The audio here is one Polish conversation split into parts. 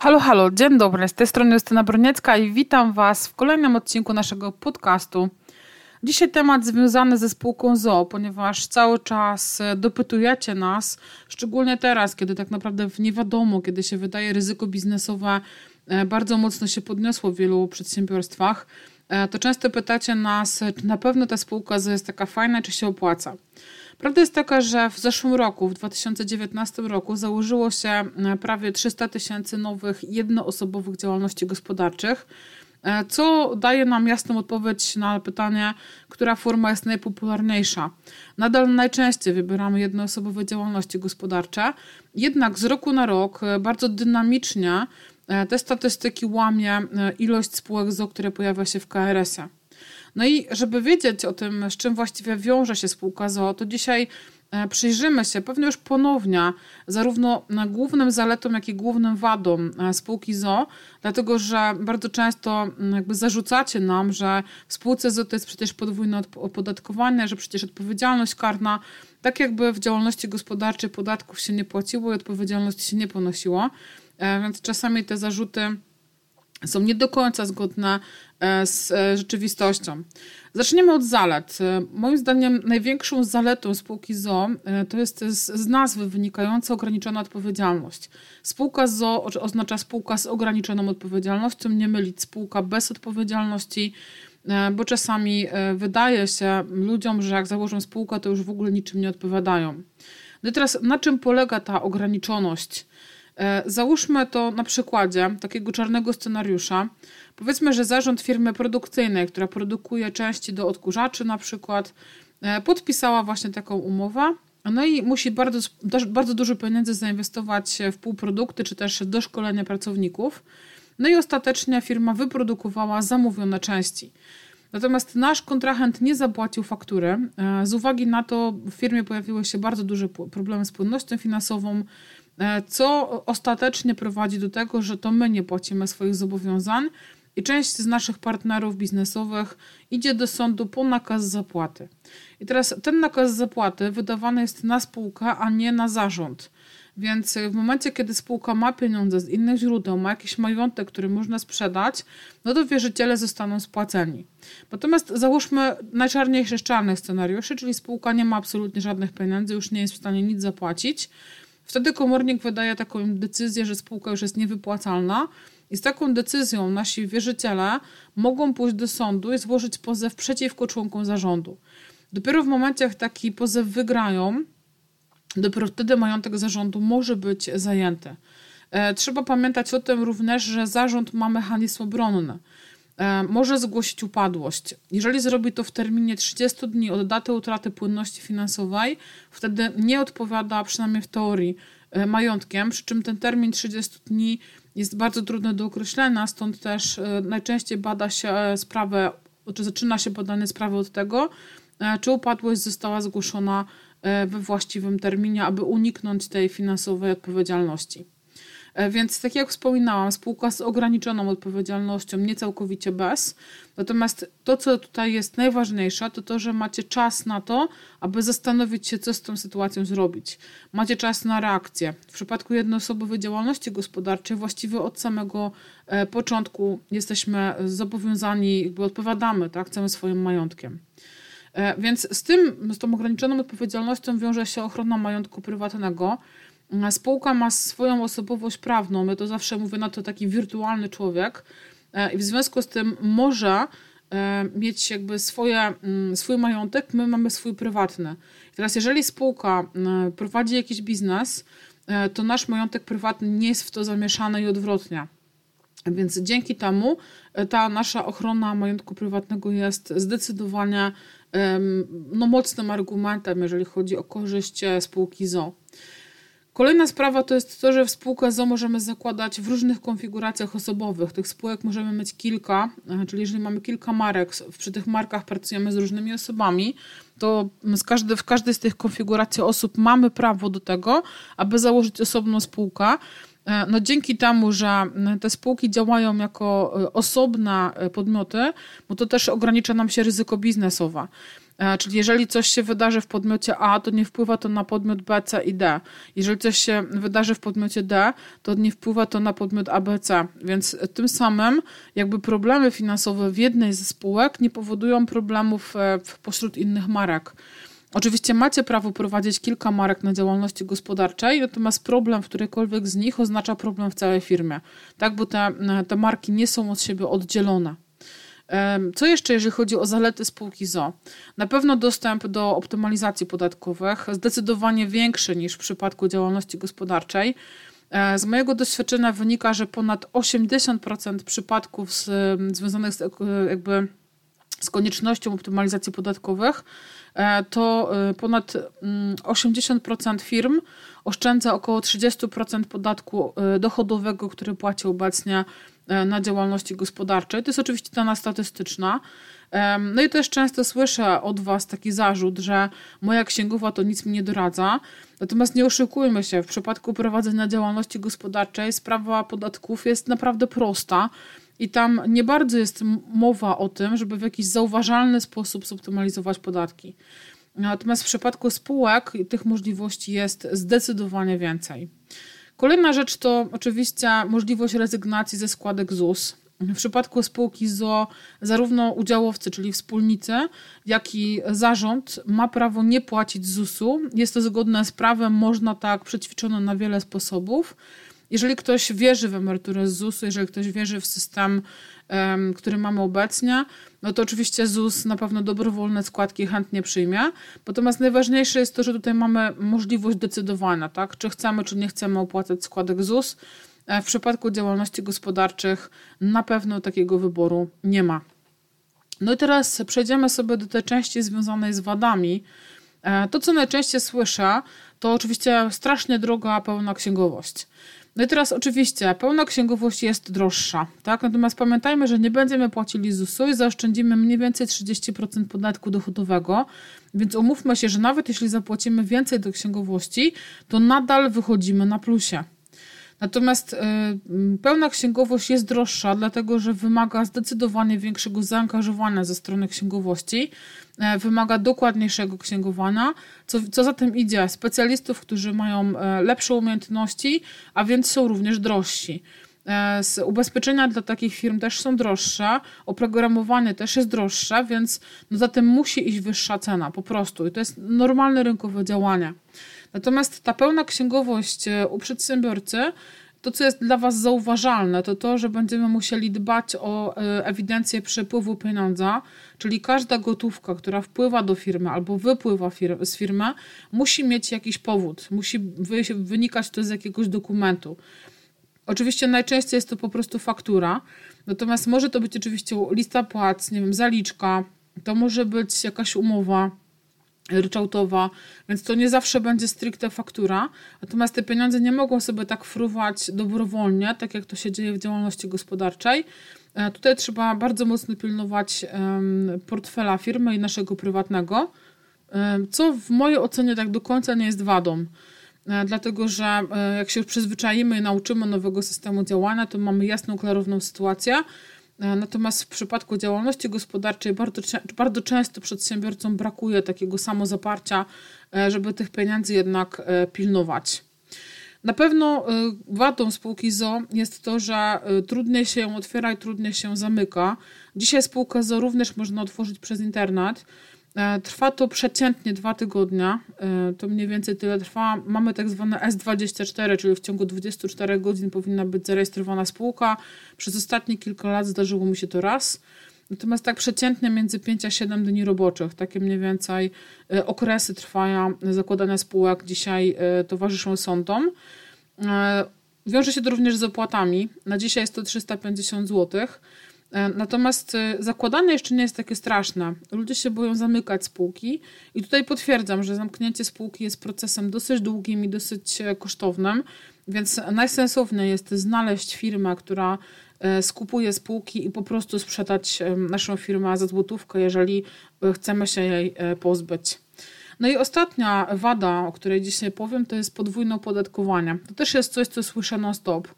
Halo, halo, dzień dobry, z tej strony Justyna Broniecka i witam Was w kolejnym odcinku naszego podcastu. Dzisiaj temat związany ze spółką ZO, ponieważ cały czas e, dopytujecie nas, szczególnie teraz, kiedy tak naprawdę nie wiadomo, kiedy się wydaje ryzyko biznesowe e, bardzo mocno się podniosło w wielu przedsiębiorstwach, e, to często pytacie nas, czy na pewno ta spółka ZO jest taka fajna, czy się opłaca. Prawda jest taka, że w zeszłym roku, w 2019 roku, założyło się e, prawie 300 tysięcy nowych jednoosobowych działalności gospodarczych, e, co daje nam jasną odpowiedź na pytanie, która forma jest najpopularniejsza. Nadal najczęściej wybieramy jednoosobowe działalności gospodarcze, jednak z roku na rok e, bardzo dynamicznie te statystyki łamie ilość spółek ZO, które pojawia się w KRS-ie. No i żeby wiedzieć o tym, z czym właściwie wiąże się spółka ZOO, to dzisiaj e, przyjrzymy się pewnie już ponownie zarówno głównym zaletom, jak i głównym wadom e, spółki ZO, dlatego że bardzo często jakby zarzucacie nam, że w spółce ZO to jest przecież podwójne opodatkowanie, że przecież odpowiedzialność karna, tak jakby w działalności gospodarczej podatków się nie płaciło i odpowiedzialności się nie ponosiło, e, więc czasami te zarzuty są nie do końca zgodne e, z e, rzeczywistością. Zaczniemy od zalet. E, moim zdaniem największą zaletą spółki ZO to jest z nazwy wynikająca ograniczona odpowiedzialność. Spółka ZO oznacza spółka z ograniczoną odpowiedzialnością, nie mylić spółka bez odpowiedzialności, bo czasami wydaje się ludziom, że jak założą spółkę, to już w ogóle niczym nie odpowiadają. No i teraz na czym polega ta ograniczoność? E, załóżmy to na przykładzie takiego czarnego scenariusza. Powiedzmy, że zarząd firmy produkcyjnej, która produkuje części do odkurzaczy na przykład, e, podpisała właśnie taką umowę, no i musi bardzo, bardzo dużo pieniędzy zainwestować w półprodukty czy też do szkolenia pracowników. No i ostatecznie firma wyprodukowała zamówione części. Natomiast nasz kontrahent nie zapłacił faktury. E, z uwagi na to w firmie pojawiły się bardzo duże problemy z płynnością finansową, co ostatecznie prowadzi do tego, że to my nie płacimy swoich zobowiązań i część z naszych partnerów biznesowych idzie do sądu po nakaz zapłaty. I teraz ten nakaz zapłaty wydawany jest na spółkę, a nie na zarząd. Więc w momencie, kiedy spółka ma pieniądze z innych źródeł, ma jakiś majątek, który można sprzedać, no to wierzyciele zostaną spłaceni. Natomiast załóżmy najczarniejszy z czarnych scenariuszy, czyli spółka nie ma absolutnie żadnych pieniędzy, już nie jest w stanie nic zapłacić, Wtedy komornik wydaje taką decyzję, że spółka już jest niewypłacalna. I z taką decyzją nasi wierzyciele mogą pójść do sądu i złożyć pozew przeciwko członkom zarządu. Dopiero w momencie, jak taki pozew wygrają, dopiero wtedy majątek zarządu może być zajęty. E, trzeba pamiętać o tym również, że zarząd ma mechanizm obronny. E, może zgłosić upadłość. Jeżeli zrobi to w terminie 30 dni od daty utraty płynności finansowej, wtedy nie odpowiada, przynajmniej w teorii, e, majątkiem, przy czym ten termin 30 dni jest bardzo trudny do określenia, stąd też e, najczęściej bada się sprawę, czy zaczyna się badanie sprawy od tego, czy upadłość została zgłoszona we właściwym terminie, aby uniknąć tej finansowej odpowiedzialności. E, więc tak jak wspominałam, spółka z ograniczoną odpowiedzialnością, nie całkowicie bez. Natomiast to, co tutaj jest najważniejsze, to to, że macie czas na to, aby zastanowić się, co z tą sytuacją zrobić. Macie czas na reakcję. W przypadku jednoosobowej działalności gospodarczej, właściwie od samego e, początku jesteśmy zobowiązani, jakby odpowiadamy tak, całym swoim majątkiem. E, więc z tym, z tą ograniczoną odpowiedzialnością wiąże się ochrona majątku prywatnego, Spółka ma swoją osobowość prawną, my to zawsze mówię na to taki wirtualny człowiek e, i w związku z tym może e, mieć jakby swoje, mm, swój majątek, my mamy swój prywatny. Teraz jeżeli spółka e, prowadzi jakiś biznes, to nasz majątek prywatny nie jest w to zamieszany i odwrotnie. Więc dzięki temu ta nasza ochrona majątku prywatnego jest zdecydowanie no, mocnym argumentem, jeżeli chodzi o korzyść spółki ZO. Kolejna sprawa to jest to, że w spółkę ZO możemy zakładać w różnych konfiguracjach osobowych. Tych spółek możemy mieć kilka, e, czyli jeżeli mamy kilka marek, przy tych markach pracujemy z różnymi osobami, to z każdy, w każdej z tych konfiguracji osób mamy prawo do tego, aby założyć osobną spółkę. No dzięki temu, że te spółki działają jako osobne podmioty, bo to też ogranicza nam się ryzyko biznesowe. E, czyli jeżeli coś się wydarzy w podmiocie A, to nie wpływa to na podmiot B, C i D. Jeżeli coś się wydarzy w podmiocie D, to nie wpływa to na podmiot A, B, C. Więc tym samym jakby problemy finansowe w jednej ze spółek nie powodują problemów e, pośród innych marek. Oczywiście macie prawo prowadzić kilka marek na działalności gospodarczej, natomiast problem w którejkolwiek z nich oznacza problem w całej firmie, tak? bo te, te marki nie są od siebie oddzielone. Co jeszcze, jeżeli chodzi o zalety spółki ZO? Na pewno dostęp do optymalizacji podatkowych, zdecydowanie większy niż w przypadku działalności gospodarczej. E, z mojego doświadczenia wynika, że ponad 80% przypadków z, związanych z, jakby z koniecznością optymalizacji podatkowych e, to e, ponad 80% mm, firm oszczędza około 30% podatku dochodowego, który płaci obecnie E, na działalności gospodarczej. To jest oczywiście dana statystyczna. No i też często słyszę od Was taki zarzut, że moja księgowa to nic mi nie doradza. Natomiast nie oszukujmy się, w przypadku prowadzenia działalności gospodarczej sprawa podatków jest naprawdę prosta. I tam nie bardzo jest mowa o tym, żeby w jakiś zauważalny sposób zoptymalizować podatki. Natomiast w przypadku spółek tych możliwości jest zdecydowanie więcej. Kolejna rzecz to oczywiście możliwość rezygnacji ze składek ZUS. W przypadku spółki ZO zarówno udziałowcy, czyli wspólnicy, jak i zarząd ma prawo nie płacić ZUS-u. Jest to zgodne z prawem, można tak przećwiczono na wiele sposobów. Jeżeli ktoś wierzy w emeryturę z ZUS-u, jeżeli ktoś wierzy w system, um, który mamy obecnie, no to oczywiście ZUS na pewno dobrowolne składki chętnie przyjmie. Natomiast najważniejsze jest to, że tutaj mamy możliwość decydowania, tak? czy chcemy, czy nie chcemy opłacać składek ZUS. E, w przypadku działalności gospodarczych na pewno takiego wyboru nie ma. No i teraz przejdziemy sobie do tej części związanej z wadami. E, to, co najczęściej słyszę, to oczywiście strasznie droga pełna księgowość. No i teraz oczywiście pełna księgowość jest droższa, tak? Natomiast pamiętajmy, że nie będziemy płacili ZUS-u i zaoszczędzimy mniej więcej 30% podatku dochodowego, więc umówmy się, że nawet jeśli zapłacimy więcej do księgowości, to nadal wychodzimy na plusie. Natomiast y, pełna księgowość jest droższa, dlatego że wymaga zdecydowanie większego zaangażowania ze strony księgowości, y, wymaga dokładniejszego księgowania, co, co za tym idzie, specjalistów, którzy mają y, lepsze umiejętności, a więc są również drożsi. Z ubezpieczenia dla takich firm też są droższe, oprogramowanie też jest droższe, więc no za tym musi iść wyższa cena po prostu i to jest normalne rynkowe działanie. Natomiast ta pełna księgowość e, u przedsiębiorcy, to co jest dla Was zauważalne, to to, że będziemy musieli dbać o e, ewidencję przepływu pieniądza, czyli każda gotówka, która wpływa do firmy albo wypływa z firmy, musi mieć jakiś powód, musi wynikać to z jakiegoś dokumentu. Oczywiście najczęściej jest to po prostu faktura, natomiast może to być oczywiście lista płac, nie wiem, zaliczka, to może być jakaś umowa, ryczałtowa, więc to nie zawsze będzie stricte faktura. Natomiast te pieniądze nie mogą sobie tak fruwać dobrowolnie, tak jak to się dzieje w działalności gospodarczej. E, tutaj trzeba bardzo mocno pilnować portfela firmy i naszego prywatnego, co w mojej ocenie tak do końca nie jest wadą. E, dlatego, że e, jak się już przyzwyczaimy i nauczymy nowego systemu działania, to mamy jasną, klarowną sytuację, natomiast w przypadku działalności gospodarczej bardzo, bardzo często przedsiębiorcom brakuje takiego samozaparcia, e, żeby tych pieniędzy jednak e, pilnować. Na pewno wadą spółki ZO jest to, że trudniej się ją otwiera i trudniej się zamyka. Dzisiaj spółkę ZO również można otworzyć przez internet. E, trwa to przeciętnie dwa tygodnie, e, to mniej więcej tyle trwa. Mamy tak zwane S24, czyli w ciągu 24 godzin powinna być zarejestrowana spółka. Przez ostatnie kilka lat zdarzyło mi się to raz. Natomiast tak przeciętnie między 5 a 7 dni roboczych, takie mniej więcej e, okresy trwania zakładania spółek dzisiaj towarzyszą sądom. Wiąże się to również z opłatami. Na dzisiaj jest to 350 złotych. E, natomiast e, zakładane jeszcze nie jest takie straszne. Ludzie się boją zamykać spółki i tutaj potwierdzam, że zamknięcie spółki jest procesem dosyć długim i dosyć e, kosztownym, więc najsensowniej jest znaleźć firmę, która skupuje spółki i po prostu sprzedać naszą firmę za złotówkę, jeżeli chcemy się jej pozbyć. No i ostatnia wada, o której dzisiaj powiem, to jest podwójne opodatkowanie. To też jest coś, co słyszę non stop.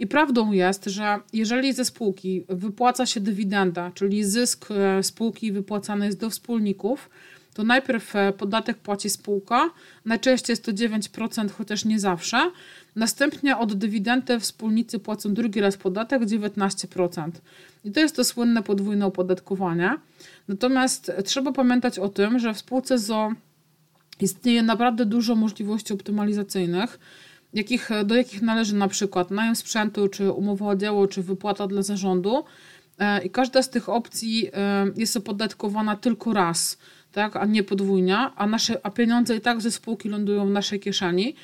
I prawdą jest, że jeżeli ze spółki wypłaca się dywidenda, czyli zysk e, spółki wypłacany jest do wspólników, to najpierw e, podatek płaci spółka, najczęściej jest to 9%, chociaż nie zawsze. Następnie od dywidendy wspólnicy płacą drugi raz podatek 19%. I to jest to słynne podwójne opodatkowanie. Natomiast trzeba pamiętać o tym, że w spółce ZO istnieje naprawdę dużo możliwości optymalizacyjnych, jakich, do jakich należy na przykład najem sprzętu, czy umowa o dzieło, czy wypłata dla zarządu. E, I każda z tych opcji e, jest opodatkowana tylko raz, tak, a nie podwójnie, a, nasze, a pieniądze i tak ze spółki lądują w naszej kieszeni.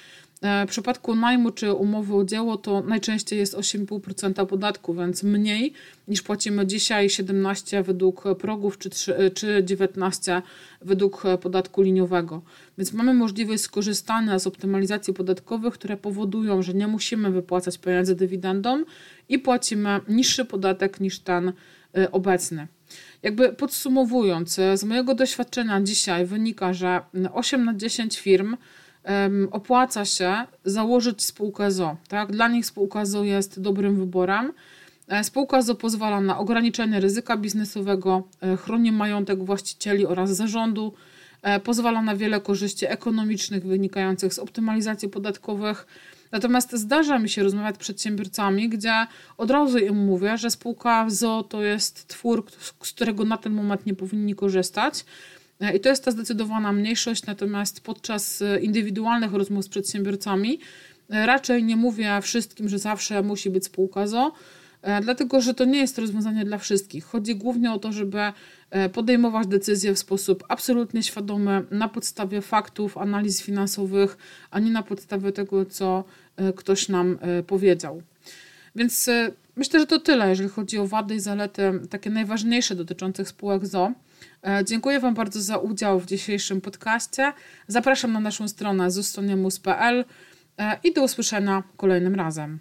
E, w przypadku najmu czy umowy o dzieło to najczęściej jest 8,5% podatku, więc mniej niż płacimy dzisiaj 17 według progów czy, 3, czy 19 według podatku liniowego. Więc mamy możliwość skorzystania z optymalizacji podatkowych, które powodują, że nie musimy wypłacać pieniędzy dywidendą i płacimy niższy podatek niż ten e, obecny. Jakby podsumowując, z mojego doświadczenia dzisiaj wynika, że 8 na 10 firm opłaca się założyć spółkę ZO. Tak? Dla nich spółka ZO jest dobrym wyborem. E, spółka ZO pozwala na ograniczenie ryzyka biznesowego, e, chroni majątek właścicieli oraz zarządu, e, pozwala na wiele korzyści ekonomicznych wynikających z optymalizacji podatkowych. Natomiast zdarza mi się rozmawiać z przedsiębiorcami, gdzie od razu im mówię, że spółka ZO to jest twór, z którego na ten moment nie powinni korzystać I to jest ta zdecydowana mniejszość, natomiast podczas e, indywidualnych rozmów z przedsiębiorcami e, raczej nie mówię wszystkim, że zawsze musi być spółka ZO, dlatego że to nie jest rozwiązanie dla wszystkich. Chodzi głównie o to, żeby podejmować decyzje w sposób absolutnie świadomy, na podstawie faktów, analiz finansowych, a nie na podstawie tego, co ktoś nam powiedział. Więc myślę, że to tyle, jeżeli chodzi o wady i zalety takie najważniejsze dotyczących spółek ZO. E, dziękuję Wam bardzo za udział w dzisiejszym podcaście. Zapraszam na naszą stronę zustoniemus.pl e, i do usłyszenia kolejnym razem.